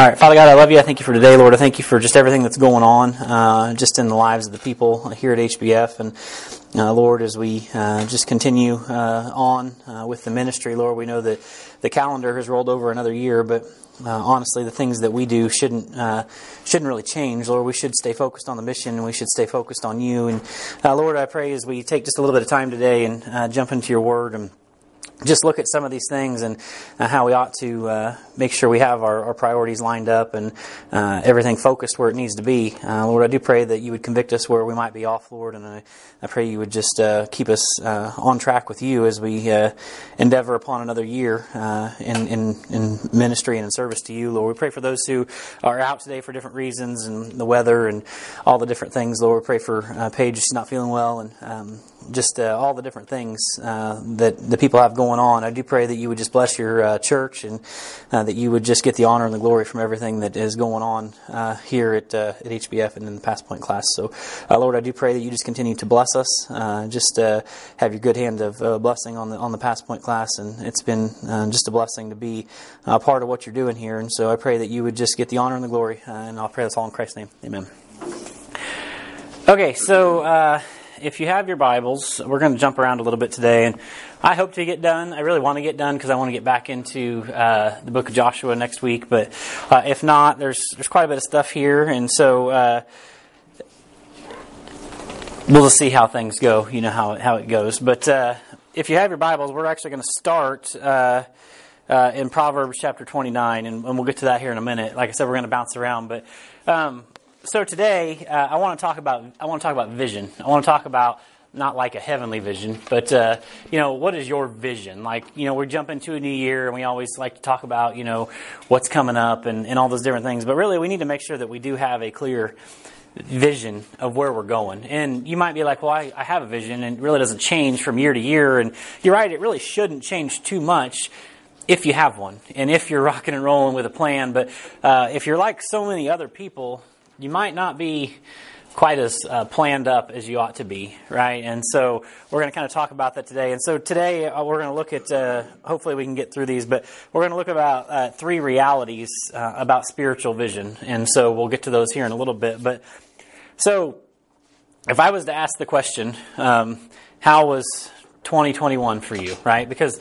All right, Father God, I love you. I thank you for today, Lord. I thank you for just everything that's going on, uh, just in the lives of the people here at HBF. And uh, Lord, as we uh, just continue uh, on uh, with the ministry, Lord, we know that the calendar has rolled over another year, but uh, honestly, the things that we do shouldn't shouldn't really change. Lord, we should stay focused on the mission, and we should stay focused on you. And Lord, I pray as we take just a little bit of time today and jump into your Word and just look at some of these things and uh, how we ought to uh, make sure we have our, our priorities lined up and uh, everything focused where it needs to be. Uh, Lord, I do pray that you would convict us where we might be off, Lord, and I, I pray you would just uh, keep us uh, on track with you as we endeavor upon another year in, in, in, ministry and in service to you, Lord. We pray for those who are out today for different reasons and the weather and all the different things, Lord. We pray for Paige, she's not feeling well, and um, just uh, all the different things uh, that the people have going on. I do pray that you would just bless your uh, church and uh, that you would just get the honor and the glory from everything that is going on uh, here at, uh, at HBF and in the Pass Point class. So, Lord, I do pray that you just continue to bless us. just have your good hand of blessing on the on the Pass Point class, and it's been just a blessing to be a part of what you're doing here. And so, I pray that you would just get the honor and the glory. and I'll pray this all in Christ's name. Amen. Okay, so if you have your Bibles, we're going to jump around a little bit today, and I hope to get done. I really want to get done because I want to get back into uh, the book of Joshua next week. But uh, if not, there's there's quite a bit of stuff here, and so uh, we'll just see how things go. You know how how it goes. But uh, if you have your Bibles, we're actually going to start. Uh, uh, in Proverbs chapter 29, and, and, we'll get to that here in a minute. Like I said, we're going to bounce around, but um, so today uh, I want to talk about I want to talk about vision. I want to talk about not like a heavenly vision, but uh, you know, what is your vision? Like, you know, we jump into a new year and we always like to talk about, you know, what's coming up and, and all those different things. But really, we need to make sure that we do have a clear vision of where we're going. And you might be like, well, I, I have a vision and it really doesn't change from year to year. And you're right, it really shouldn't change too much if you have one and if you're rocking and rolling with a plan. But uh, if you're like so many other people, you might not be quite as uh, planned up as you ought to be, right? And so we're going to kind of talk about that today. And so today uh, we're going to look at, uh, hopefully we can get through these, but we're going to look about uh, three realities uh, about spiritual vision. And so we'll get to those here in a little bit. But so if I was to ask the question, um, how was 2021 for you, right? Because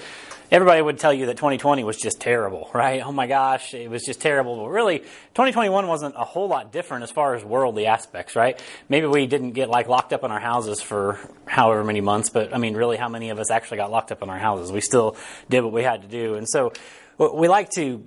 everybody would tell you that 2020 was just terrible, right? Oh my gosh, it was just terrible. But really, 2021 wasn't a whole lot different as far as worldly aspects, right? Maybe we didn't get like locked up in our houses for however many months, but I mean, really, how many of us actually got locked up in our houses? We still did what we had to do. And so we like to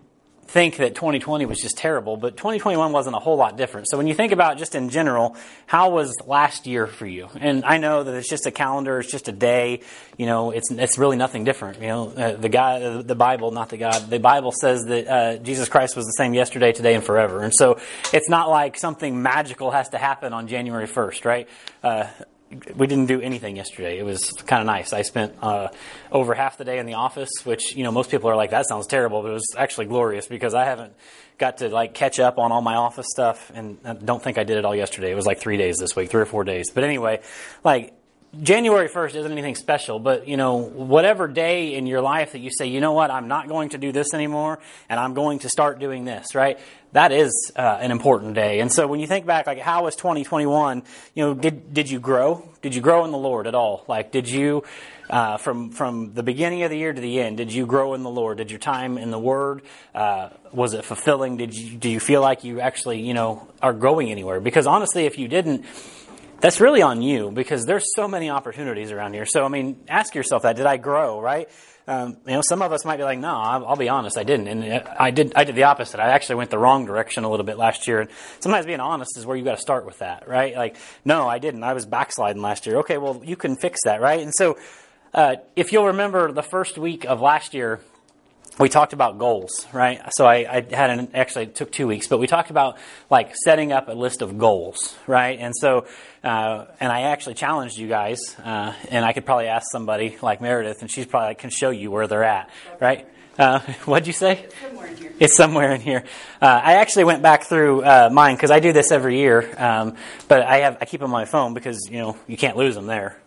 think that 2020 was just terrible, but 2021 wasn't a whole lot different. So when you think about just in general, how was last year for you? And I know that it's just a calendar, it's just a day. You know, it's it's really nothing different. You know, uh, the guy, uh, the Bible, not the God. The Bible says that uh, Jesus Christ was the same yesterday, today, and forever. And so it's not like something magical has to happen on January 1st, right? Uh, we didn't do anything yesterday. It was kind of nice. I spent uh, over half the day in the office, which you know most people are like that sounds terrible, but it was actually glorious because I haven't got to like catch up on all my office stuff, and I don't think I did it all yesterday. It was like three days this week, three or four days. But anyway, like January 1st isn't anything special, but you know, whatever day in your life that you say, you know what, I'm not going to do this anymore and I'm going to start doing this, right? That is uh, an important day. And so when you think back, like, how was 2021? You know, did, did you grow? Did you grow in the Lord at all? Like, did you, uh, from, from the beginning of the year to the end, did you grow in the Lord? Did your time in the Word, uh, was it fulfilling? Did you, do you feel like you actually, you know, are growing anywhere? Because honestly, if you didn't, that's really on you because there's so many opportunities around here. So, I mean, ask yourself that. Did I grow, right? Um, you know, some of us might be like, no, I'll, I'll, be honest, I didn't. And I did, I did the opposite. I actually went the wrong direction a little bit last year. And sometimes being honest is where you got to start with that, right? Like, no, I didn't. I was backsliding last year. Okay, well, you can fix that, right? And so, uh, if you'll remember the first week of last year, we talked about goals, right? So I, I, had an actually it took two weeks, but we talked about like setting up a list of goals, right? And so, uh, and I actually challenged you guys, uh, and I could probably ask somebody like Meredith, and she's probably can show you where they're at, right? Uh, what'd you say? It's somewhere in here. It's somewhere in here. Uh, I actually went back through uh, mine because I do this every year, um, but I have I keep them on my phone because you know you can't lose them there.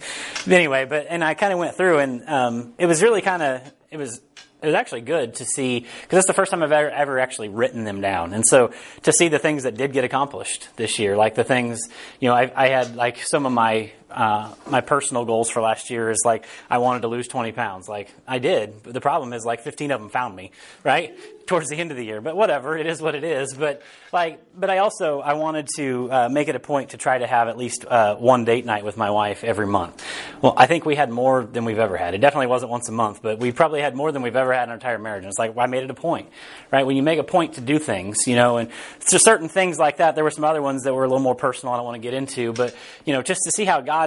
anyway, but and I kind of went through, and um, it was really kind of it was it was actually good to see because it's the first time I've ever, ever actually written them down, and so to see the things that did get accomplished this year, like the things you know, I, I had like some of my uh, my personal goals for last year is like I wanted to lose 20 pounds. Like I did, but the problem is like 15 of them found me right towards the end of the year. But whatever, it is what it is. But like, but I also I wanted to uh, make it a point to try to have at least uh, one date night with my wife every month. Well, I think we had more than we've ever had. It definitely wasn't once a month, but we probably had more than we've ever had in our entire marriage. And it's like well, I made it a point, right? When you make a point to do things, you know, and so certain things like that. There were some other ones that were a little more personal. I don't want to get into, but you know, just to see how God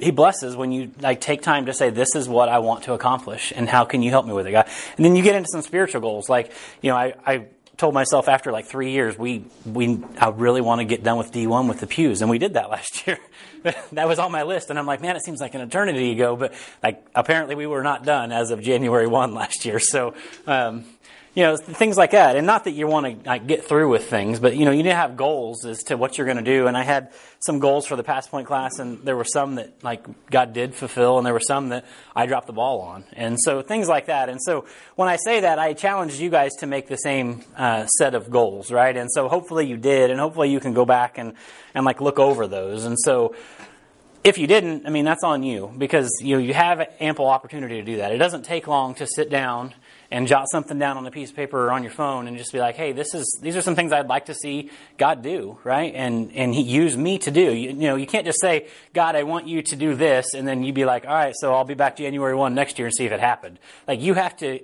he blesses when you like take time to say this is what I want to accomplish and how can you help me with it God? And then you get into some spiritual goals like you know I, I told myself after like three years we we I really want to get done with D1 with the pews and we did that last year. That was on my list and I'm like man it seems like an eternity ago but like apparently we were not done as of January 1 last year so um, you know things like that. And not that you want to like, get through with things but you know you need to have goals as to what you're going to do. And i had some goals for the Passpoint class and there were some that like god did fulfill and there were some that i dropped the ball on. And so things like that. And so when i say that i challenge you guys to make the same uh, set of goals right? And so hopefully you did and hopefully you can go back and and like look over those. And so if you didn't, I mean, that's on you because you know, you have ample opportunity to do that. It doesn't take long to sit down and jot something down on a piece of paper or on your phone and just be like, hey, this is these are some things I'd like to see God do, right? And and He use me to do. You, you know, you can't just say, God, I want you to do this, and then you be like, all right, so I'll be back January one next year and see if it happened. Like you have to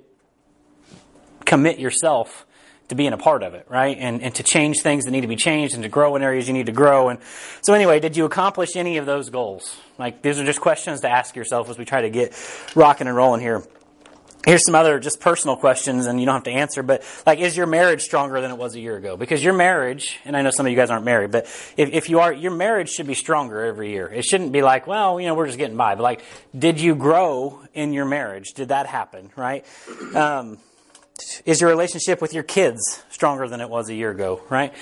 commit yourself to being a part of it, right? And, and to change things that need to be changed and to grow in areas you need to grow. And so anyway, did you accomplish any of those goals? Like these are just questions to ask yourself as we try to get rocking and rolling here. Here's some other just personal questions, and you don't have to answer, but like, is your marriage stronger than it was a year ago? Because your marriage, and I know some of you guys aren't married, but if, if you are, your marriage should be stronger every year. It shouldn't be like, well, you know, we're just getting by. But like, did you grow in your marriage? Did that happen, right? Um, is your relationship with your kids stronger than it was a year ago, right?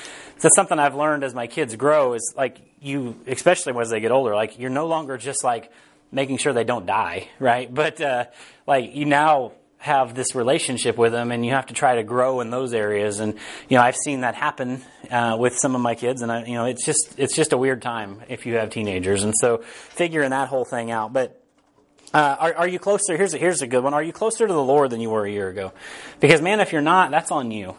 That's something I've learned as my kids grow is like you, especially as they get older, like you're no longer just like making sure they don't die, right? But uh, like you now have this relationship with them, and you have to try to grow in those areas. And you know, I've seen that happen uh, with some of my kids, and I, you know, it's just it's just a weird time if you have teenagers, and so figuring that whole thing out. But uh, are, are, you closer? Here's a, here's a good one. Are you closer to the Lord than you were a year ago? Because man, if you're not, that's on you.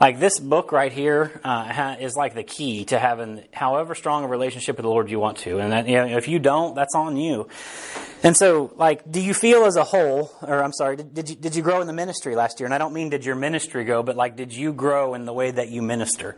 Like this book right here uh, is like the key to having however strong a relationship with the Lord you want to. And that, you know, if you don't, that's on you. And so, like, do you feel as a whole, or I'm sorry, did, did you did you grow in the ministry last year? And I don't mean did your ministry grow, but like, did you grow in the way that you minister?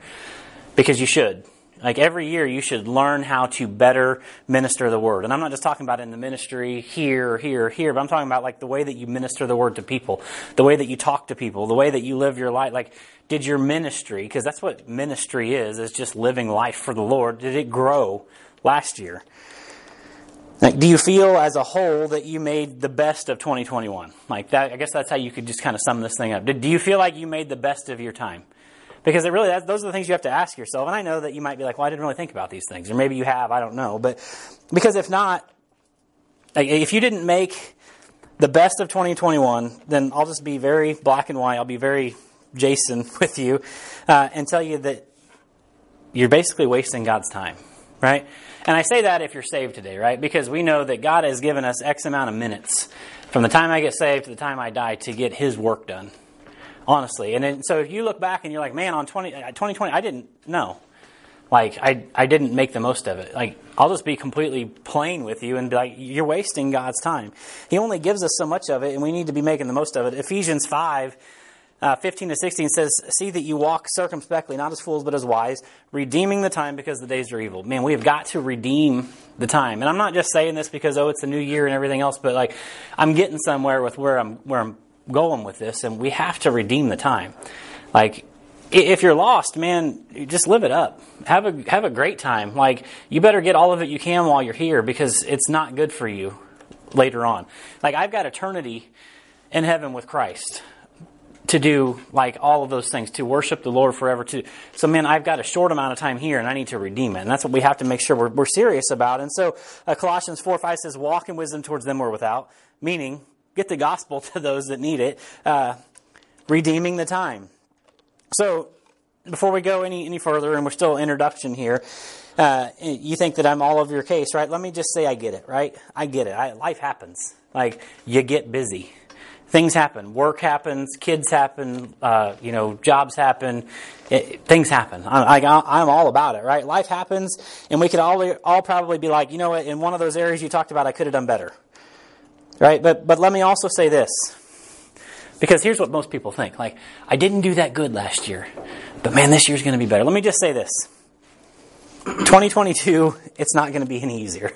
Because you should. Like every year, you should learn how to better minister the word. And I'm not just talking about in the ministry here, here, here, but I'm talking about like the way that you minister the word to people, the way that you talk to people, the way that you live your life. Like, did your ministry, because that's what ministry is, is just living life for the Lord, did it grow last year? Like, do you feel as a whole that you made the best of 2021? Like that, I guess that's how you could just kind of sum this thing up. Do you feel like you made the best of your time? Because it really, those are the things you have to ask yourself. And I know that you might be like, well, I didn't really think about these things. Or maybe you have, I don't know. But because if not, if you didn't make the best of 2021, then I'll just be very black and white. I'll be very Jason with you uh, and tell you that you're basically wasting God's time, right? And I say that if you're saved today, right? Because we know that God has given us X amount of minutes from the time I get saved to the time I die to get His work done honestly. And then, so if you look back and you're like, man, on 20, 2020, uh, I didn't know. Like, I, I didn't make the most of it. Like, I'll just be completely plain with you and be like, you're wasting God's time. He only gives us so much of it, and we need to be making the most of it. Ephesians 5, uh, 15 to 16 says, See that you walk circumspectly, not as fools, but as wise, redeeming the time because the days are evil. Man, we have got to redeem the time. And I'm not just saying this because, oh, it's a new year and everything else, but like, I'm getting somewhere with where I'm, where I'm going with this, and we have to redeem the time. Like, if you're lost, man, just live it up. Have a have a great time. Like, you better get all of it you can while you're here because it's not good for you later on. Like, I've got eternity in heaven with Christ to do like all of those things to worship the lord forever to so man i've got a short amount of time here and i need to redeem it and that's what we have to make sure we're, we're serious about and so uh, colossians 4 5 says walk in wisdom towards them who are without meaning get the gospel to those that need it, uh, redeeming the time. So, before we go any, any further, and we're still introduction here, uh, you think that I'm all over your case, right? Let me just say I get it, right? I get it. I, life happens. Like, you get busy. Things happen. Work happens. Kids happen. Uh, you know, jobs happen. It, things happen. I, am all about it, right? Life happens, and we could all, all probably be like, you know what, in one of those areas you talked about, I could have done better. Right? But, but let me also say this. Because here's what most people think. Like, I didn't do that good last year, but man, this year's going to be better. Let me just say this. 2022, it's not going to be any easier.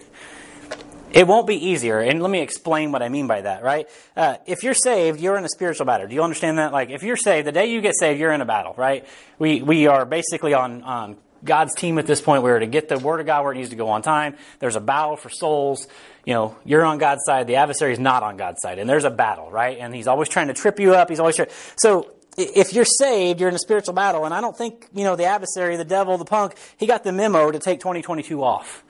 It won't be easier, and let me explain what I mean by that, right? Uh, if you're saved, you're in a spiritual battle. Do you understand that? Like, if you're saved, the day you get saved, you're in a battle, right? We, we are basically on, on God's team at this point. We're to get the Word of God where it needs to go on time. There's a battle for souls. You know, you're on God's side. The adversary is not on God's side. And there's a battle, right? And he's always trying to trip you up. He's always trying. So if you're saved, you're in a spiritual battle. And I don't think, you know, the adversary, the devil, the punk, he got the memo to take 2022 off.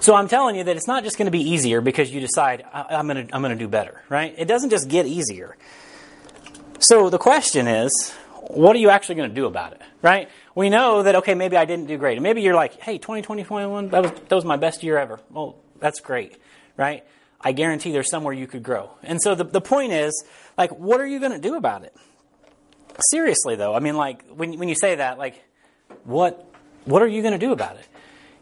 So I'm telling you that it's not just going to be easier because you decide, I'm going to, I'm going to do better, right? It doesn't just get easier. So the question is, what are you actually going to do about it, right? We know that, okay, maybe I didn't do great. And maybe you're like, hey, 2020, 21, that was, that was my best year ever. Well, that's great, right? I guarantee there's somewhere you could grow. And so the, the point is, like, what are you going to do about it? seriously though, I mean, like when when you say that, like, what what are you going to do about it?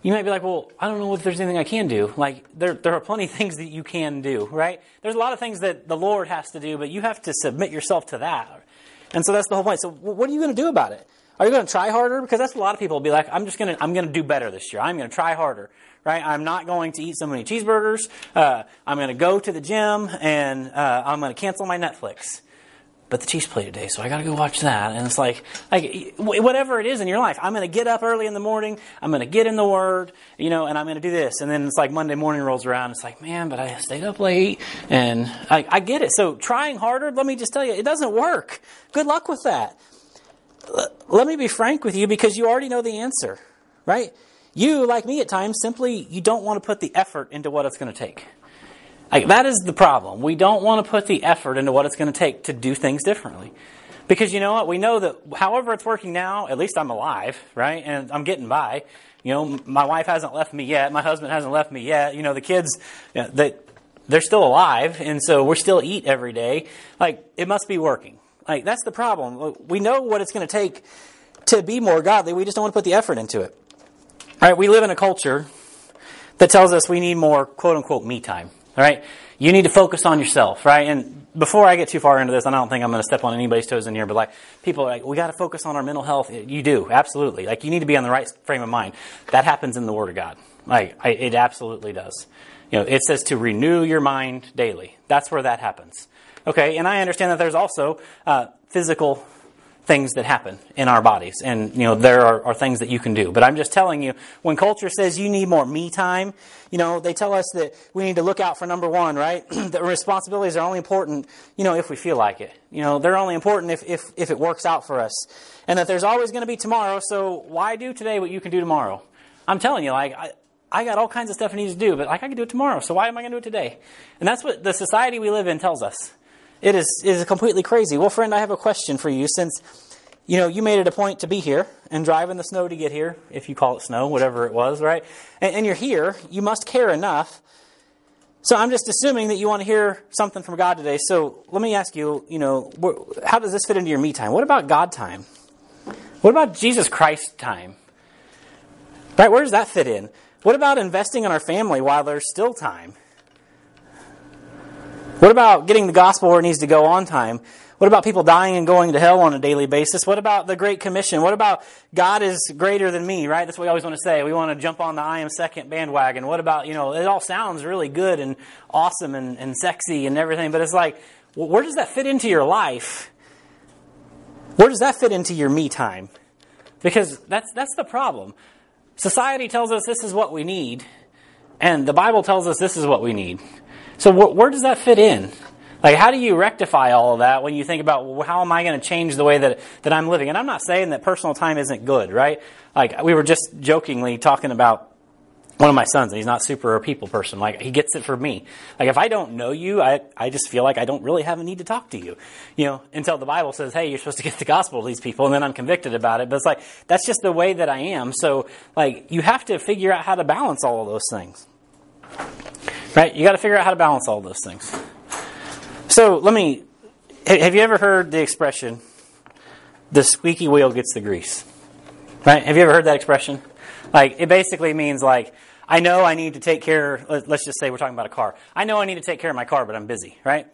You might be like, well, I don't know if there's anything I can do. Like, there, there are plenty of things that you can do, right? There's a lot of things that the Lord has to do, but you have to submit yourself to that. And so that's the whole point. So, what are you going to do about it? Are you going to try harder? Because that's a lot of people will be like, I'm just going to, I'm going to do better this year. I'm going to try harder, right? I'm not going to eat so many cheeseburgers. Uh, I'm going to go to the gym and uh, I'm going to cancel my Netflix but the Chiefs play today, so I got to go watch that. And it's like, like whatever it is in your life, I'm going to get up early in the morning. I'm going to get in the Word, you know, and I'm going to do this. And then it's like Monday morning rolls around. It's like, man, but I stayed up late, and I, I get it. So trying harder, let me just tell you, it doesn't work. Good luck with that. Let me be frank with you because you already know the answer, right? You, like me at times, simply you don't want to put the effort into what it's going to take. Like, that is the problem. We don't want to put the effort into what it's going to take to do things differently. Because you know what? We know that however it's working now, at least I'm alive, right? And I'm getting by. You know, my wife hasn't left me yet. My husband hasn't left me yet. You know, the kids, you know, they, they're still alive. And so we're still eat every day. Like, it must be working. Like, that's the problem. We know what it's going to take to be more godly. We just don't want to put the effort into it. Right, we live in a culture that tells us we need more quote unquote me time. All right? You need to focus on yourself, right? And before I get too far into this, I don't think I'm going to step on anybody's toes in here, but like people are like, we got to focus on our mental health. You do, absolutely. Like you need to be on the right frame of mind. That happens in the Word of God. Like I, it absolutely does. You know, it says to renew your mind daily. That's where that happens. Okay, and I understand that there's also uh, physical things that happen in our bodies. And, you know, there are, are, things that you can do. But I'm just telling you, when culture says you need more me time, you know, they tell us that we need to look out for number one, right? that responsibilities are only important, you know, if we feel like it. You know, they're only important if, if, if it works out for us. And that there's always going to be tomorrow, so why do today what you can do tomorrow? I'm telling you, like, I, I got all kinds of stuff I need to do, but like I can do it tomorrow, so why am I going to do it today? And that's what the society we live in tells us. It is, it is completely crazy. Well, friend, I have a question for you since, you know, you made it a point to be here and drive in the snow to get here, if you call it snow, whatever it was, right? And, and you're here. You must care enough. So I'm just assuming that you want to hear something from God today. So let me ask you, you know, how does this fit into your me time? What about God time? What about Jesus Christ time? Right? Where does that fit in? What about investing in our family while there's still time? What about getting the gospel where it needs to go on time? What about people dying and going to hell on a daily basis? What about the Great Commission? What about God is greater than me, right? That's what we always want to say. We want to jump on the I am second bandwagon. What about, you know, it all sounds really good and awesome and, and sexy and everything, but it's like, where does that fit into your life? Where does that fit into your me time? Because that's, that's the problem. Society tells us this is what we need, and the Bible tells us this is what we need. So wh- where does that fit in? Like, how do you rectify all of that when you think about well, how am I going to change the way that, that I'm living? And I'm not saying that personal time isn't good, right? Like, we were just jokingly talking about one of my sons, and he's not super a people person. Like he gets it for me. Like if I don't know you, I I just feel like I don't really have a need to talk to you. You know, until the Bible says, "Hey, you're supposed to get the gospel to these people," and then I'm convicted about it. But it's like that's just the way that I am. So like you have to figure out how to balance all of those things. Right? You got to figure out how to balance all those things. So let me. Have you ever heard the expression, "The squeaky wheel gets the grease"? Right? Have you ever heard that expression? Like it basically means like I know I need to take care. Let's just say we're talking about a car. I know I need to take care of my car, but I'm busy, right?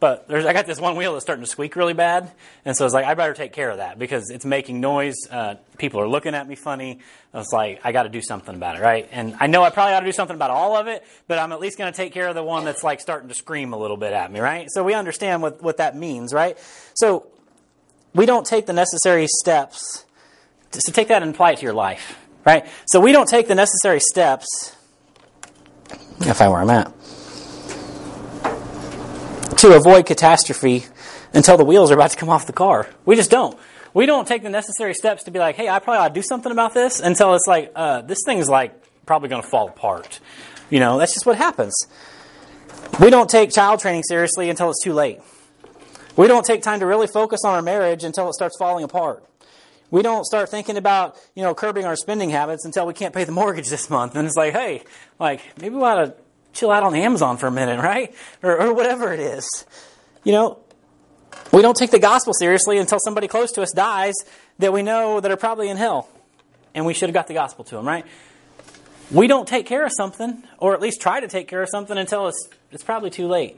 But there's, I got this one wheel that's starting to squeak really bad, and so it's like I better take care of that because it's making noise. Uh, people are looking at me funny. It's like I got to do something about it, right? And I know I probably ought to do something about all of it, but I'm at least going to take care of the one that's like starting to scream a little bit at me, right? So we understand what what that means, right? So we don't take the necessary steps to, to take that and apply it to your life. Right? So we don't take the necessary steps, if I where I'm at, to avoid catastrophe until the wheels are about to come off the car. We just don't. We don't take the necessary steps to be like, hey, I probably ought to do something about this until it's like, uh, this thing's like probably going to fall apart. You know, that's just what happens. We don't take child training seriously until it's too late. We don't take time to really focus on our marriage until it starts falling apart. We don't start thinking about, you know, curbing our spending habits until we can't pay the mortgage this month. And it's like, hey, like, maybe we ought to chill out on Amazon for a minute, right? Or, or whatever it is. You know, we don't take the gospel seriously until somebody close to us dies that we know that are probably in hell. And we should have got the gospel to them, right? We don't take care of something, or at least try to take care of something until it's, it's probably too late.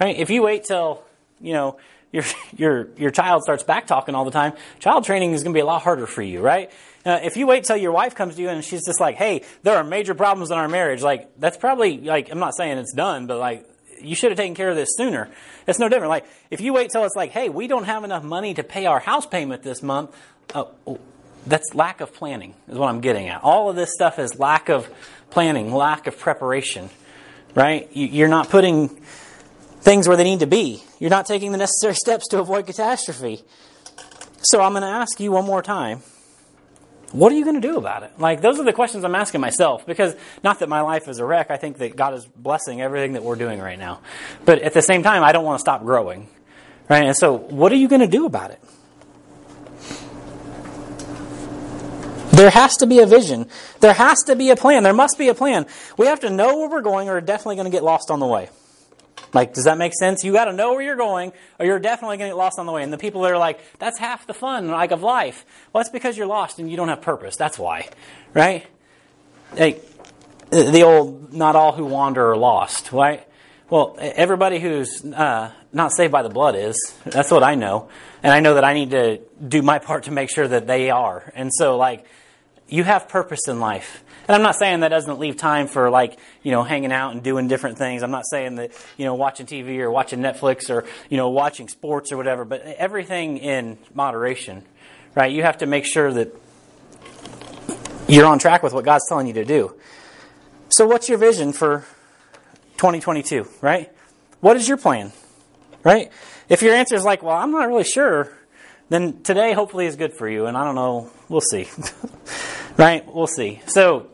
Right? If you wait till, you know, your your your child starts back talking all the time, child training is going to be a lot harder for you, right? Uh, if you wait till your wife comes to you and she's just like, "Hey, there are major problems in our marriage," like that's probably like I'm not saying it's done, but like you should have taken care of this sooner. It's no different. Like if you wait till it's like, "Hey, we don't have enough money to pay our house payment this month," uh, that's lack of planning is what I'm getting at. All of this stuff is lack of planning, lack of preparation, right? You're not putting things where they need to be. You're not taking the necessary steps to avoid catastrophe. So I'm going to ask you one more time. What are you going to do about it? Like, those are the questions I'm asking myself because not that my life is a wreck. I think that God is blessing everything that we're doing right now. But at the same time, I don't want to stop growing. Right? And so, what are you going to do about it? There has to be a vision. There has to be a plan. There must be a plan. We have to know where we're going or we're definitely going to get lost on the way. Like, does that make sense? You got to know where you're going, or you're definitely going to get lost on the way. And the people that are like, "That's half the fun, like of life." Well, that's because you're lost and you don't have purpose. That's why, right? Like the old, "Not all who wander are lost," right? Well, everybody who's uh, not saved by the blood is. That's what I know, and I know that I need to do my part to make sure that they are. And so, like, you have purpose in life. And I'm not saying that doesn't leave time for like, you know, hanging out and doing different things. I'm not saying that, you know, watching TV or watching Netflix or, you know, watching sports or whatever, but everything in moderation, right? You have to make sure that you're on track with what God's telling you to do. So what's your vision for 2022, right? What is your plan? Right? If your answer is like, well, I'm not really sure, then today hopefully is good for you. And I don't know, we'll see. right? We'll see. So,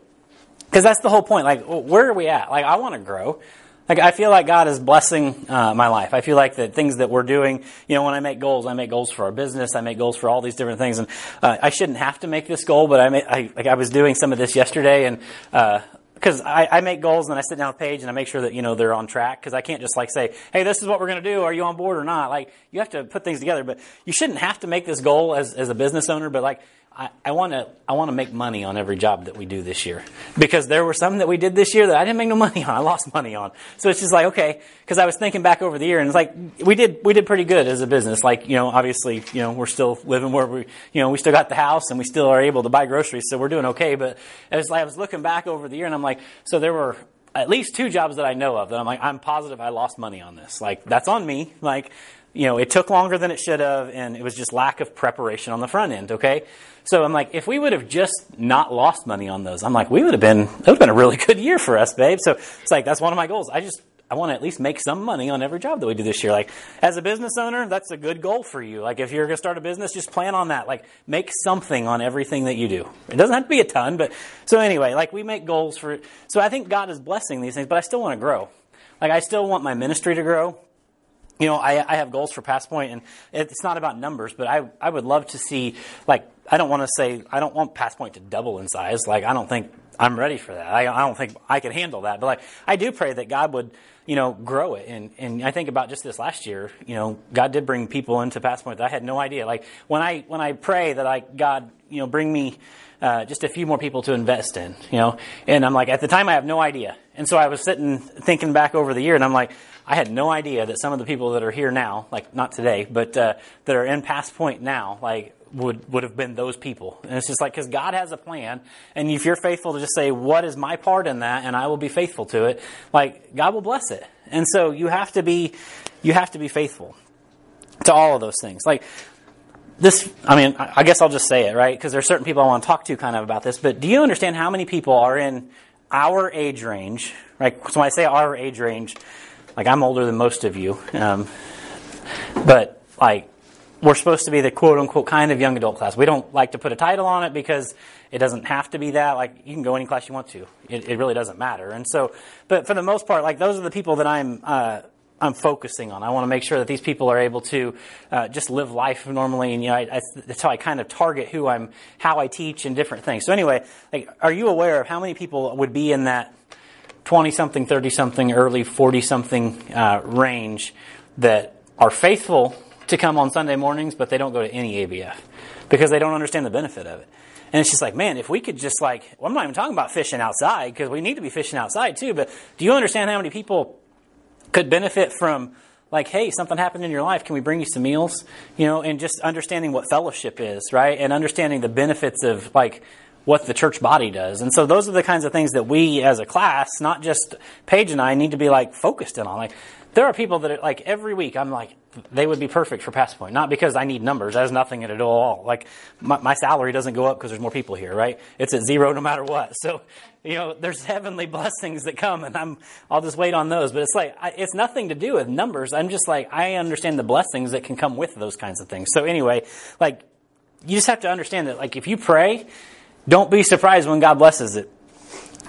because that's the whole point. Like, where are we at? Like, I want to grow. Like, I feel like God is blessing uh, my life. I feel like the things that we're doing, you know, when I make goals, I make goals for our business, I make goals for all these different things. And uh, I shouldn't have to make this goal, but I, may, I, like, I was doing some of this yesterday, and uh, because I, I, make goals and I sit down with Paige and I make sure that you know they're on track because I can't just like say, hey, this is what we're going to do. Are you on board or not? Like you have to put things together, but you shouldn't have to make this goal as as a business owner. But like I want to I want to make money on every job that we do this year because there were some that we did this year that I didn't make no money on. I lost money on. So it's just like okay, because I was thinking back over the year and it's like we did we did pretty good as a business. Like you know, obviously you know we're still living where we you know we still got the house and we still are able to buy groceries, so we're doing okay. But as like I was looking back over the year and I'm like, so there were at least two jobs that I know of that I'm like I'm positive I lost money on this. Like that's on me. Like you know, it took longer than it should have, and it was just lack of preparation on the front end, okay? So I'm like, if we would have just not lost money on those, I'm like, we would have been, it would have been a really good year for us, babe. So it's like, that's one of my goals. I just, I want to at least make some money on every job that we do this year. Like, as a business owner, that's a good goal for you. Like, if you're going to start a business, just plan on that. Like, make something on everything that you do. It doesn't have to be a ton, but so anyway, like, we make goals for, it. so I think God is blessing these things, but I still want to grow. Like, I still want my ministry to grow you know, I, I have goals for Passpoint, and it's not about numbers, but I, I would love to see, like, I don't want to say, I don't want Passpoint to double in size. Like, I don't think I'm ready for that. I, I don't think I can handle that. But, like, I do pray that God would, you know, grow it. And, and I think about just this last year, you know, God did bring people into Passpoint that I had no idea. Like, when I, when I pray that, I, God, you know, bring me, uh, just a few more people to invest in, you know, and I'm like, at the time I have no idea. And so I was sitting thinking back over the year, and I'm like, I had no idea that some of the people that are here now, like not today, but uh, that are in Passpoint now, like would would have been those people. And it's just like because God has a plan, and if you're faithful to just say, "What is my part in that?" and I will be faithful to it, like God will bless it. And so you have to be you have to be faithful to all of those things. Like this, I mean, I guess I'll just say it, right? Because there's certain people I want to talk to kind of about this. But do you understand how many people are in our age range, right? So when I say our age range, like I'm older than most of you, um, but like we're supposed to be the quote unquote kind of young adult class. We don't like to put a title on it because it doesn't have to be that. Like you can go any class you want to. It, it really doesn't matter. And so, but for the most part, like those are the people that I'm. Uh, I'm focusing on. I want to make sure that these people are able to uh, just live life normally, and you know, I, I, that's how I kind of target who I'm, how I teach, and different things. So anyway, like, are you aware of how many people would be in that 20 something, 30 something, early 40 something uh, range that are faithful to come on Sunday mornings, but they don't go to any ABF because they don't understand the benefit of it. And it's just like, man, if we could just like, well, I'm not even talking about fishing outside because we need to be fishing outside too, but do you understand how many people could benefit from like, hey, something happened in your life. Can we bring you some meals? You know, and just understanding what fellowship is, right? And understanding the benefits of like what the church body does. And so those are the kinds of things that we as a class, not just Paige and I, need to be like focused in on. Like there are people that are like every week I'm like they would be perfect for Passpoint. Not because I need numbers. That has nothing at all. Like my, my salary doesn't go up because there's more people here, right? It's at zero no matter what. So you know, there's heavenly blessings that come, and I'm I'll just wait on those. But it's like I, it's nothing to do with numbers. I'm just like I understand the blessings that can come with those kinds of things. So anyway, like you just have to understand that like if you pray don't be surprised when God blesses it.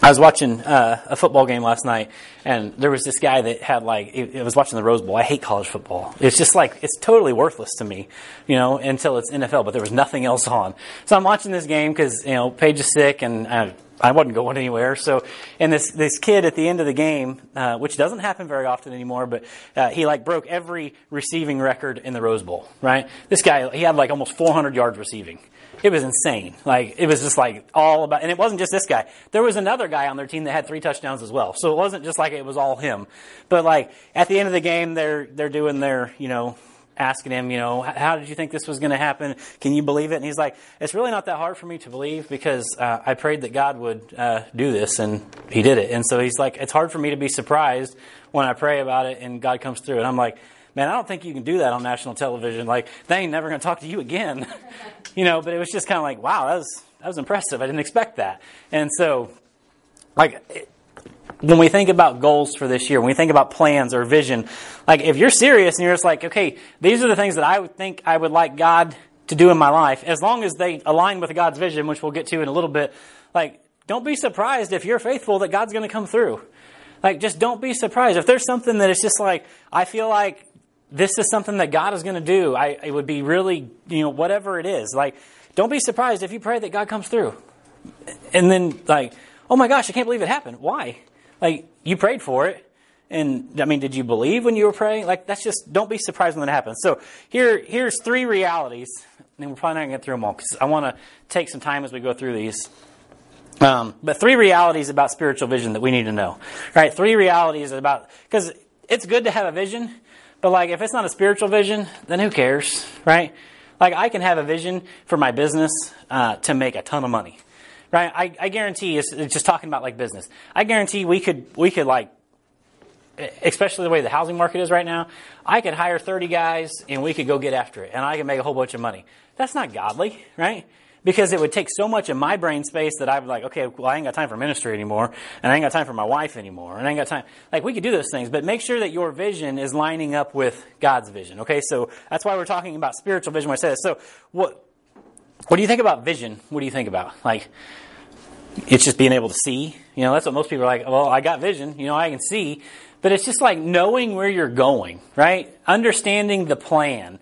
I was watching uh, a football game last night, and there was this guy that had like I was watching the Rose Bowl. I hate college football. It's just like it's totally worthless to me, you know, until it's NFL. But there was nothing else on, so I'm watching this game because you know Paige is sick, and I, I wasn't going anywhere. So, and this this kid at the end of the game, uh, which doesn't happen very often anymore, but uh, he like broke every receiving record in the Rose Bowl. Right, this guy he had like almost 400 yards receiving. It was insane. Like it was just like all about, and it wasn't just this guy. There was another guy on their team that had three touchdowns as well. So it wasn't just like it was all him. But like at the end of the game, they're they're doing their you know asking him, you know, how did you think this was going to happen? Can you believe it? And he's like, it's really not that hard for me to believe because uh, I prayed that God would uh, do this and he did it. And so he's like, it's hard for me to be surprised when I pray about it and God comes through. And I'm like, man, I don't think you can do that on national television. Like, they ain't never going to talk to you again. you know, but it was just kind of like, wow, that was, that was impressive. I didn't expect that. And so, like, when we think about goals for this year, when we think about plans or vision, like, if you're serious and you're just like, okay, these are the things that I would think I would like God to do in my life, as long as they align with God's vision, which we'll get to in a little bit, like, don't be surprised if you're faithful that God's going to come through. Like, just don't be surprised. If there's something that is just like, I feel like this is something that God is going to do. I, it would be really, you know, whatever it is. Like, don't be surprised if you pray that God comes through. And then, like, oh my gosh, I can't believe it happened. Why? Like, you prayed for it. And, I mean, did you believe when you were praying? Like, that's just, don't be surprised when it happens. So, here, here's three realities. And we're probably not going to get through them all because I want to take some time as we go through these. Um, but three realities about spiritual vision that we need to know. Right? Three realities about, because it's good to have a vision, but like, if it's not a spiritual vision, then who cares, right? Like, I can have a vision for my business uh, to make a ton of money, right? I, I guarantee, it's, it's just talking about like business. I guarantee we could we could like, especially the way the housing market is right now. I could hire thirty guys and we could go get after it, and I could make a whole bunch of money. That's not godly, right? Because it would take so much of my brain space that I would be like, okay, well, I ain't got time for ministry anymore, and I ain't got time for my wife anymore, and I ain't got time. Like, we could do those things, but make sure that your vision is lining up with God's vision, okay? So that's why we're talking about spiritual vision when I say this. So, what, what do you think about vision? What do you think about? Like, it's just being able to see. You know, that's what most people are like, well, I got vision, you know, I can see. But it's just like knowing where you're going, right? Understanding the plan.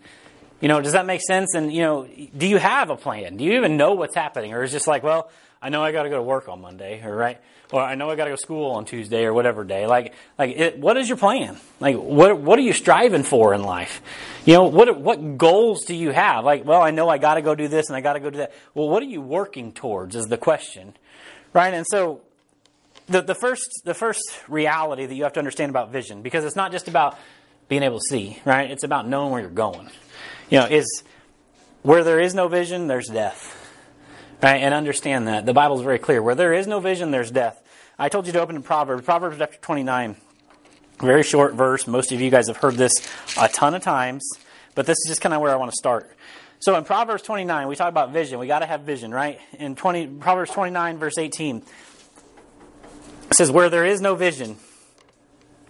You know, does that make sense? And, you know, do you have a plan? Do you even know what's happening? Or is it just like, well, I know I got to go to work on Monday, or right? Or I know I got to go to school on Tuesday or whatever day. Like, like, it, what is your plan? Like, what, what are you striving for in life? You know, what, what goals do you have? Like, well, I know I got to go do this and I got to go do that. Well, what are you working towards is the question, right? And so, the, the first, the first reality that you have to understand about vision, because it's not just about being able to see, right? It's about knowing where you're going you know, is where there is no vision, there's death. Right? And understand that. The Bible is very clear. Where there is no vision, there's death. I told you to open in Proverbs, Proverbs chapter 29. Very short verse. Most of you guys have heard this a ton of times, but this is just kind of where I want to start. So in Proverbs 29, we talk about vision. We got to have vision, right? In 20, Proverbs 29, verse 18, it says, Where there is no vision,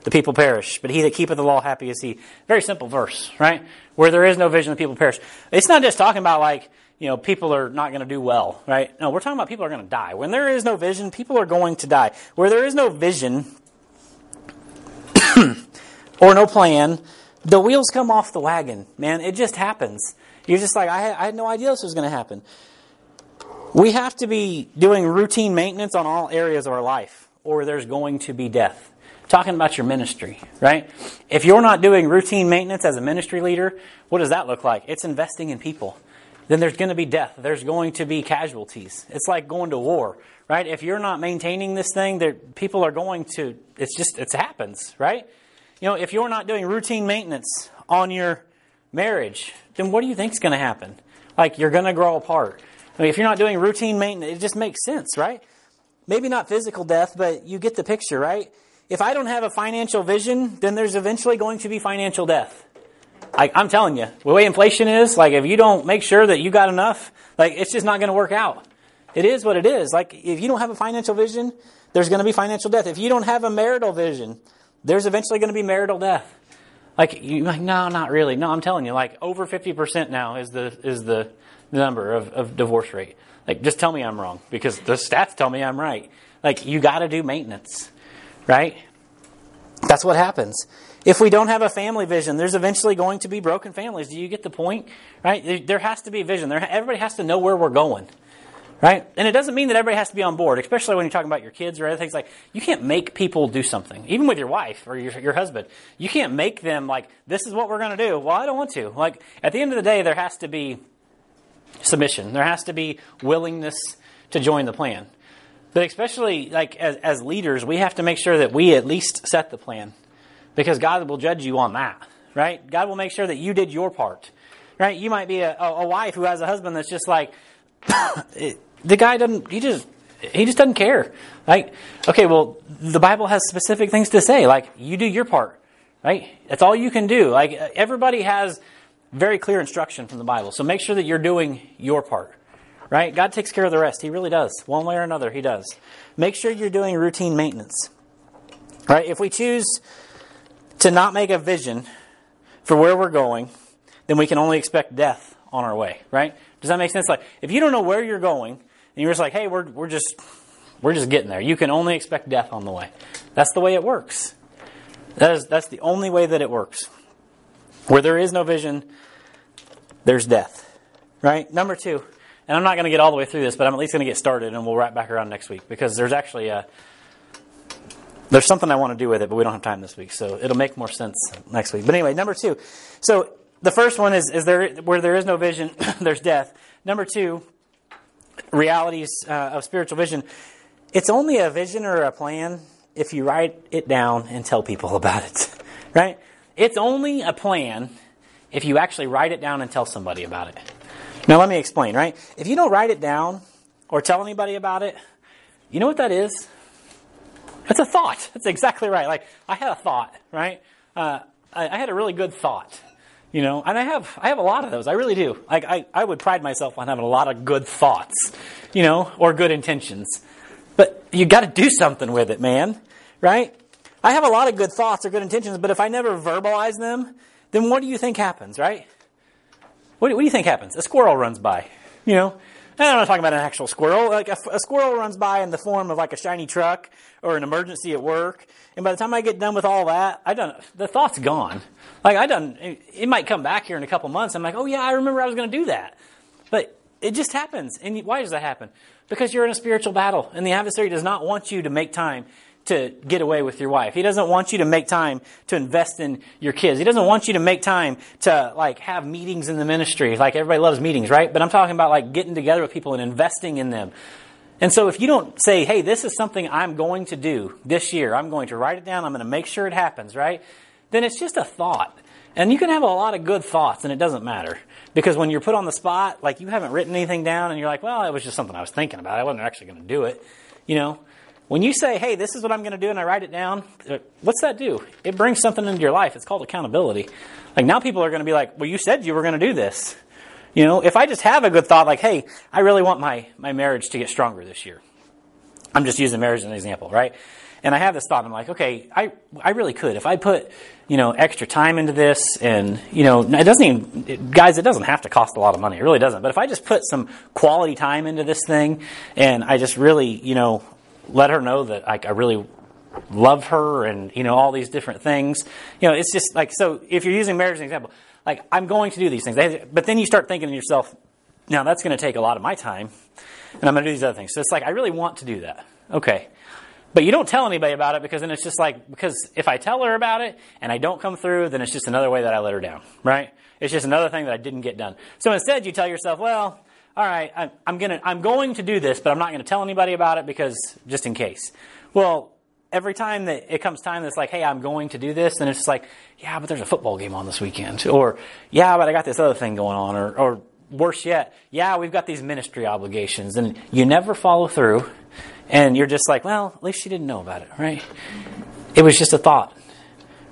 the people perish, but he that keepeth the law, happy is he. Very simple verse, right? Where there is no vision, the people perish. It's not just talking about like, you know, people are not going to do well, right? No, we're talking about people are going to die. When there is no vision, people are going to die. Where there is no vision or no plan, the wheels come off the wagon, man. It just happens. You're just like, I had, I had no idea this was going to happen. We have to be doing routine maintenance on all areas of our life, or there's going to be death talking about your ministry, right? If you're not doing routine maintenance as a ministry leader, what does that look like? It's investing in people. Then there's going to be death. There's going to be casualties. It's like going to war, right? If you're not maintaining this thing, there, people are going to, it's just, it happens, right? You know, if you're not doing routine maintenance on your marriage, then what do you think is going to happen? Like, you're going to grow apart. I mean, if you're not doing routine maintenance, it just makes sense, right? Maybe not physical death, but you get the picture, right? If I don't have a financial vision, then there's eventually going to be financial death. I, I'm telling you, the way inflation is, like if you don't make sure that you got enough, like it's just not going to work out. It is what it is. Like if you don't have a financial vision, there's going to be financial death. If you don't have a marital vision, there's eventually going to be marital death. Like you like no, not really. No, I'm telling you, like over 50% now is the is the number of, of divorce rate. Like just tell me I'm wrong because the stats tell me I'm right. Like you got to do maintenance right? That's what happens. If we don't have a family vision, there's eventually going to be broken families. Do you get the point? Right? There has to be a vision. There, everybody has to know where we're going. Right? And it doesn't mean that everybody has to be on board, especially when you're talking about your kids or other things like you can't make people do something. Even with your wife or your, your husband. You can't make them like, this is what we're going to do. Well, I don't want to. Like, at the end of the day, there has to be submission. There has to be willingness to join the plan. But especially like as, as leaders, we have to make sure that we at least set the plan because God will judge you on that, right? God will make sure that you did your part, right? You might be a, a wife who has a husband that's just like, the guy doesn't, he just, he just doesn't care. Like, okay, well, the Bible has specific things to say. Like, you do your part, right? That's all you can do. Like, everybody has very clear instruction from the Bible. So make sure that you're doing your part right? God takes care of the rest. He really does. One way or another, He does. Make sure you're doing routine maintenance, right? If we choose to not make a vision for where we're going, then we can only expect death on our way, right? Does that make sense? Like, if you don't know where you're going, and you're just like, hey, we're, we're just, we're just getting there, you can only expect death on the way. That's the way it works. That is, that's the only way that it works. Where there is no vision, there's death, right? Number two, and I'm not going to get all the way through this, but I'm at least going to get started, and we'll wrap back around next week because there's actually a there's something I want to do with it, but we don't have time this week, so it'll make more sense next week. But anyway, number two. So the first one is is there where there is no vision, there's death. Number two, realities uh, of spiritual vision. It's only a vision or a plan if you write it down and tell people about it, right? It's only a plan if you actually write it down and tell somebody about it. Now, let me explain, right? If you don't write it down or tell anybody about it, you know what that is? It's a thought. That's exactly right. Like, I had a thought, right? Uh, I, I, had a really good thought. You know, and I have I have a lot of those. I really do. Like I, I would pride myself on having a lot of good thoughts, you know, or good intentions. But you got to do something with it, man. Right? I have a lot of good thoughts or good intentions, but if I never verbalize them, then what do you think happens, right? What, what do you think happens? A squirrel runs by, you know? I'm not talking about an actual squirrel. Like a, a, squirrel runs by in the form of like a shiny truck or an emergency at work, and by the time I get done with all that, I done the thought's gone. Like I done, it, it might come back here in a couple months. I'm like, oh yeah, I remember I was going to do that, but it just happens. And why does that happen? Because you're in a spiritual battle, and the adversary does not want you to make time to get away with your wife. He doesn't want you to make time to invest in your kids. He doesn't want you to make time to like have meetings in the ministry. Like everybody loves meetings, right? But I'm talking about like getting together with people and investing in them. And so if you don't say, hey, this is something I'm going to do this year, I'm going to write it down, I'm going to make sure it happens, right? Then it's just a thought. And you can have a lot of good thoughts and it doesn't matter. Because when you're put on the spot, like you haven't written anything down and you're like, well, it was just something I was thinking about. I wasn't actually going to do it. You know, when you say, hey, this is what I'm going to do, and I write it down, uh, what's that do? It brings something into your life. It's called accountability. Like now people are going to be like, well, you said you were going to do this. You know, if I just have a good thought like, hey, I really want my, my marriage to get stronger this year. I'm just using marriage as an example, right? And I have this thought, I'm like, okay, I, I really could. If I put, you know, extra time into this and, you know, it doesn't even, it, guys, it doesn't have to cost a lot of money. It really doesn't. But if I just put some quality time into this thing and I just really, you know, let her know that like, I really love her and you know all these different things. You know, it's just like so. If you're using marriage as an example, like I'm going to do these things, but then you start thinking to yourself, now that's going to take a lot of my time, and I'm going to do these other things. So it's like I really want to do that. Okay. But you don't tell anybody about it because then it's just like, because if I tell her about it and I don't come through, then it's just another way that I let her down, right? It's just another thing that I didn't get done. So instead, you tell yourself, well, all right, I, I'm gonna, I'm going to do this, but I'm not going to tell anybody about it because just in case. Well, every time that it comes time that's like, hey, I'm going to do this, then it's like, yeah, but there's a football game on this weekend, or yeah, but I got this other thing going on, or, or worse yet, yeah, we've got these ministry obligations, and you never follow through, and you're just like, well, at least she didn't know about it, right? It was just a thought,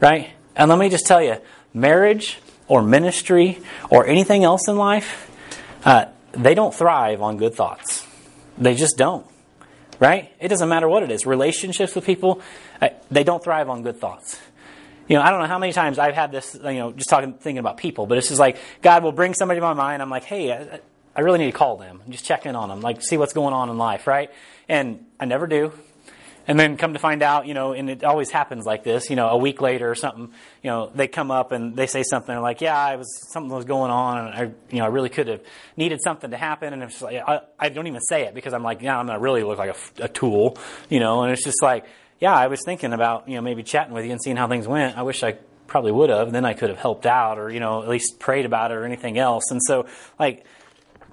right? And let me just tell you, marriage or ministry or anything else in life, uh, they don't thrive on good thoughts. They just don't. Right? It doesn't matter what it is. Relationships with people, uh, they don't thrive on good thoughts. You know, I don't know how many times I've had this, you know, just talking, thinking about people, but it's just like, God will bring somebody to my mind. I'm like, hey, I, I really need to call them. Just check in on them, like see what's going on in life, right? And I never do. And then come to find out, you know, and it always happens like this, you know, a week later or something, you know, they come up and they say something like, yeah, I was, something was going on and I, you know, I really could have needed something to happen. And it's like, I, I don't even say it because I'm like, yeah, I'm to really look like a, a tool, you know, and it's just like, yeah, I was thinking about, you know, maybe chatting with you and seeing how things went. I wish I probably would have. Then I could have helped out or, you know, at least prayed about it or anything else. And so, like,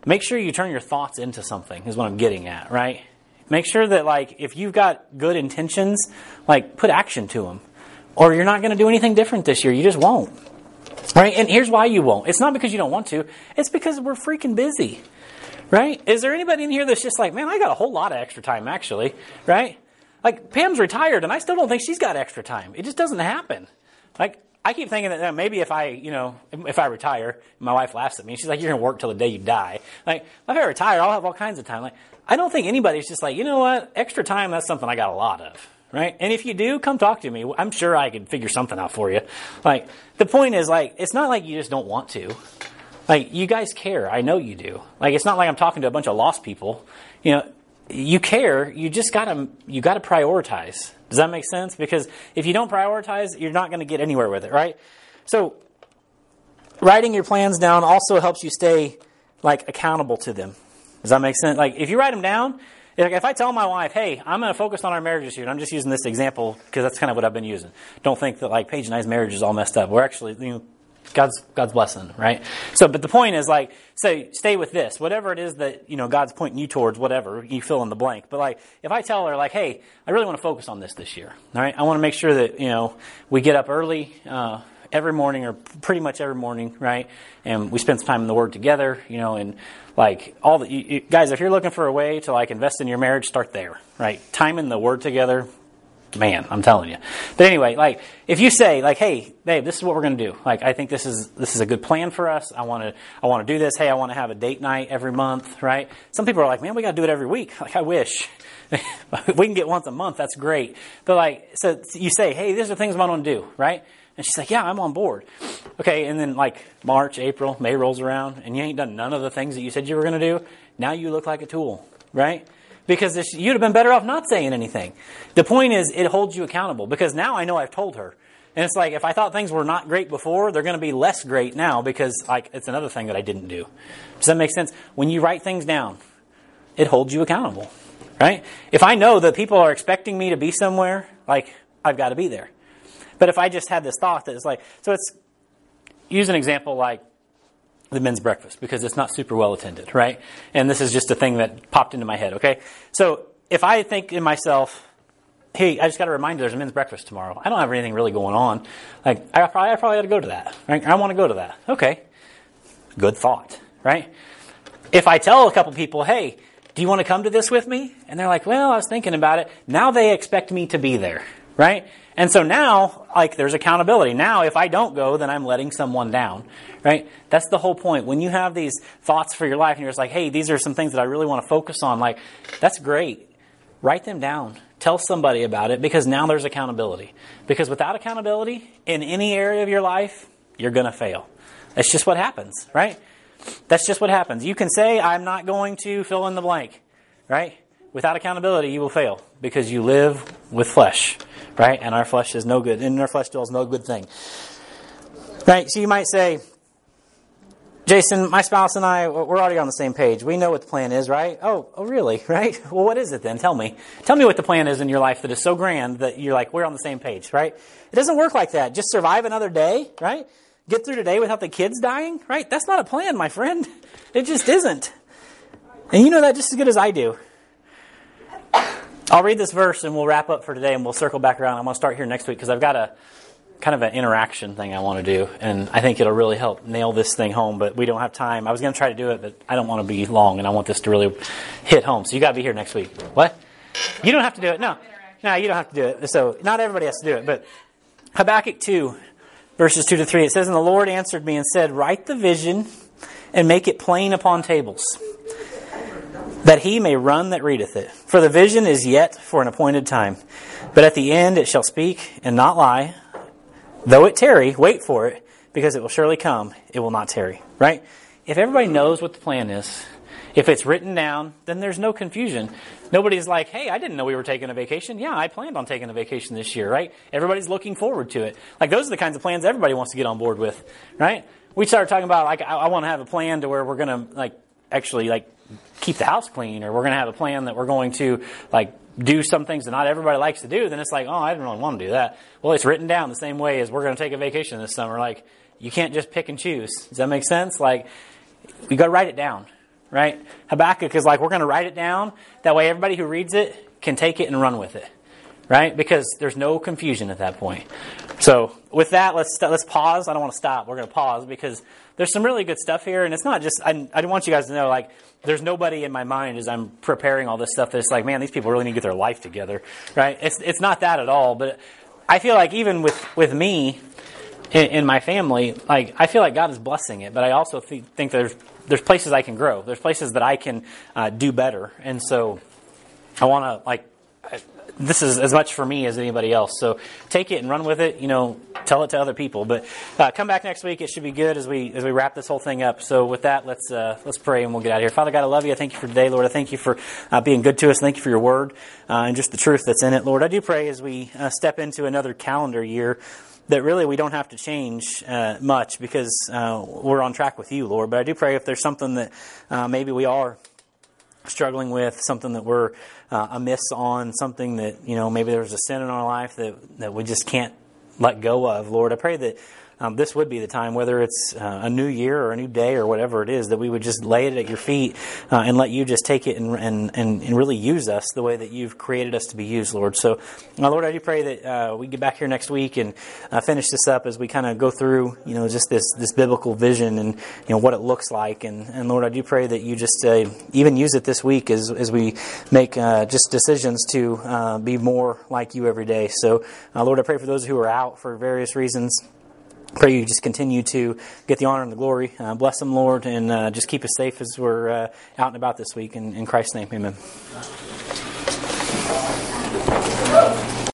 make sure you turn your thoughts into something is what I'm getting at, right? Make sure that like if you've got good intentions, like put action to them. Or you're not going to do anything different this year. You just won't. Right? And here's why you won't. It's not because you don't want to. It's because we're freaking busy. Right? Is there anybody in here that's just like, man, I got a whole lot of extra time actually, right? Like Pam's retired and I still don't think she's got extra time. It just doesn't happen. Like I keep thinking that uh, maybe if I, you know, if I retire, my wife laughs at me. She's like, "You're gonna work till the day you die." Like, if I retire, I'll have all kinds of time. Like, I don't think anybody's just like, you know what, extra time. That's something I got a lot of, right? And if you do, come talk to me. I'm sure I could figure something out for you. Like, the point is, like, it's not like you just don't want to. Like, you guys care. I know you do. Like, it's not like I'm talking to a bunch of lost people. You know, you care. You just gotta, you gotta prioritize. Does that make sense? Because if you don't prioritize, you're not to get anywhere with it, right? So, writing your plans down also helps you stay like accountable to them. Does that make sense? Like if you write them down, like if I tell my wife, "Hey, I'm going to focus on our marriage this year," and I'm just using this example because that's kind of what I've been using. Don't think that like Paige and I's marriage is all messed up. We're actually, you know, God's God's blessing, right? So, but the point is like, say, stay with this, whatever it is that you know God's pointing you towards, whatever you fill in the blank. But like, if I tell her like, hey, I really want to focus on this this year, all right? I want to make sure that you know we get up early. Uh, every morning or pretty much every morning, right? And we spend some time in the Word together, you know, and like all the you, you, guys, if you're looking for a way to like invest in your marriage, start there, right? Time in the Word together, man, I'm telling you. But anyway, like if you say like, "Hey, babe, this is what we're going to do. Like, I think this is this is a good plan for us. I want to I want to do this. Hey, I want to have a date night every month, right? Some people are like, "Man, we got to do it every week." Like, I wish we can get once a month. That's great. But like, so you say, "Hey, these are things I want to do," right? And she's like, "Yeah, I'm on board." Okay, and then like March, April, May rolls around, and you ain't done none of the things that you said you were going to do. Now you look like a tool, right? because this, you'd have been better off not saying anything. The point is, it holds you accountable because now I know I've told her. And it's like if I thought things were not great before, they're going to be less great now because like it's another thing that I didn't do. Does that make sense? When you write things down, it holds you accountable, right? If I know that people are expecting me to be somewhere, like I've got to be there. But if I just had this thought that it's like, so it's use an example like the men's breakfast because it's not super well attended, right? And this is just a thing that popped into my head, okay? So if I think in myself, hey, I just got to remind you there's a men's breakfast tomorrow. I don't have anything really going on. Like, I probably, I probably ought to go to that, right? I want to go to that. Okay. Good thought, right? If I tell a couple people, hey, do you want to come to this with me? And they're like, well, I was thinking about it. Now they expect me to be there, right? And so now, like, there's accountability. Now, if I don't go, then I'm letting someone down, right? That's the whole point. When you have these thoughts for your life and you're just like, hey, these are some things that I really want to focus on, like, that's great. Write them down. Tell somebody about it because now there's accountability. Because without accountability in any area of your life, you're going to fail. That's just what happens, right? That's just what happens. You can say, I'm not going to fill in the blank, right? Without accountability, you will fail because you live with flesh right? And our flesh is no good. In our flesh dwells no good thing. Right? So you might say, Jason, my spouse and I, we're already on the same page. We know what the plan is, right? Oh, oh, really? Right? Well, what is it then? Tell me. Tell me what the plan is in your life that is so grand that you're like, we're on the same page, right? It doesn't work like that. Just survive another day, right? Get through today without the kids dying, right? That's not a plan, my friend. It just isn't. And you know that just as good as I do. I'll read this verse and we'll wrap up for today and we'll circle back around. I'm going to start here next week because I've got a kind of an interaction thing I want to do and I think it'll really help nail this thing home, but we don't have time. I was going to try to do it, but I don't want to be long and I want this to really hit home. So you got to be here next week. What? You don't have to do it. No. No, you don't have to do it. So not everybody has to do it, but Habakkuk 2 verses 2 to 3 it says and the Lord answered me and said, "Write the vision and make it plain upon tables." That he may run that readeth it. For the vision is yet for an appointed time. But at the end it shall speak and not lie. Though it tarry, wait for it, because it will surely come. It will not tarry. Right? If everybody knows what the plan is, if it's written down, then there's no confusion. Nobody's like, hey, I didn't know we were taking a vacation. Yeah, I planned on taking a vacation this year, right? Everybody's looking forward to it. Like, those are the kinds of plans everybody wants to get on board with, right? We started talking about, like, I, I want to have a plan to where we're going to, like, actually, like, keep the house clean or we're going to have a plan that we're going to like do some things that not everybody likes to do, then it's like, oh, I didn't really want to do that. Well, it's written down the same way as we're going to take a vacation this summer. Like, you can't just pick and choose. Does that make sense? Like, you got to write it down, right? Habakkuk is like, we're going to write it down. That way, everybody who reads it can take it and run with it, right? Because there's no confusion at that point. So, with that, let's let's pause. I don't want to stop. We're going to pause because there's some really good stuff here, and it's not just. I, I want you guys to know, like, there's nobody in my mind as I'm preparing all this stuff that's like, man, these people really need to get their life together, right? It's it's not that at all. But I feel like even with with me in, in my family, like I feel like God is blessing it, but I also th- think there's there's places I can grow. There's places that I can uh, do better, and so I want to like this is as much for me as anybody else. So take it and run with it. You know, tell it to other people. But uh, come back next week. It should be good as we as we wrap this whole thing up. So with that, let's uh, let's pray and we'll get out of here. Father God, I love you. I thank you for today, Lord. I thank you for uh, being good to us. Thank you for your word uh, and just the truth that's in it, Lord. I do pray as we uh, step into another calendar year that really we don't have to change uh, much because uh, we're on track with you, Lord. But I do pray if there's something that uh, maybe we are struggling with, something that we're uh, amiss on, something that, you know, maybe there's a sin in our life that, that we just can't let go of, Lord. I pray that um, this would be the time, whether it's uh, a new year or a new day or whatever it is, that we would just lay it at your feet uh, and let you just take it and, and, and, and, really use us the way that you've created us to be used, Lord. So, uh, Lord, I do pray that uh, we get back here next week and uh, finish this up as we kind of go through, you know, just this, this biblical vision and, you know, what it looks like. And, and Lord, I do pray that you just uh, even use it this week as, as we make just decisions to be more like you every day. So, Lord, I pray for those who are out for various reasons. Pray you just continue to get the honor and the glory. Uh, bless them, Lord, and uh, just keep us safe as we're uh, out and about this week. In, in Christ's name, amen.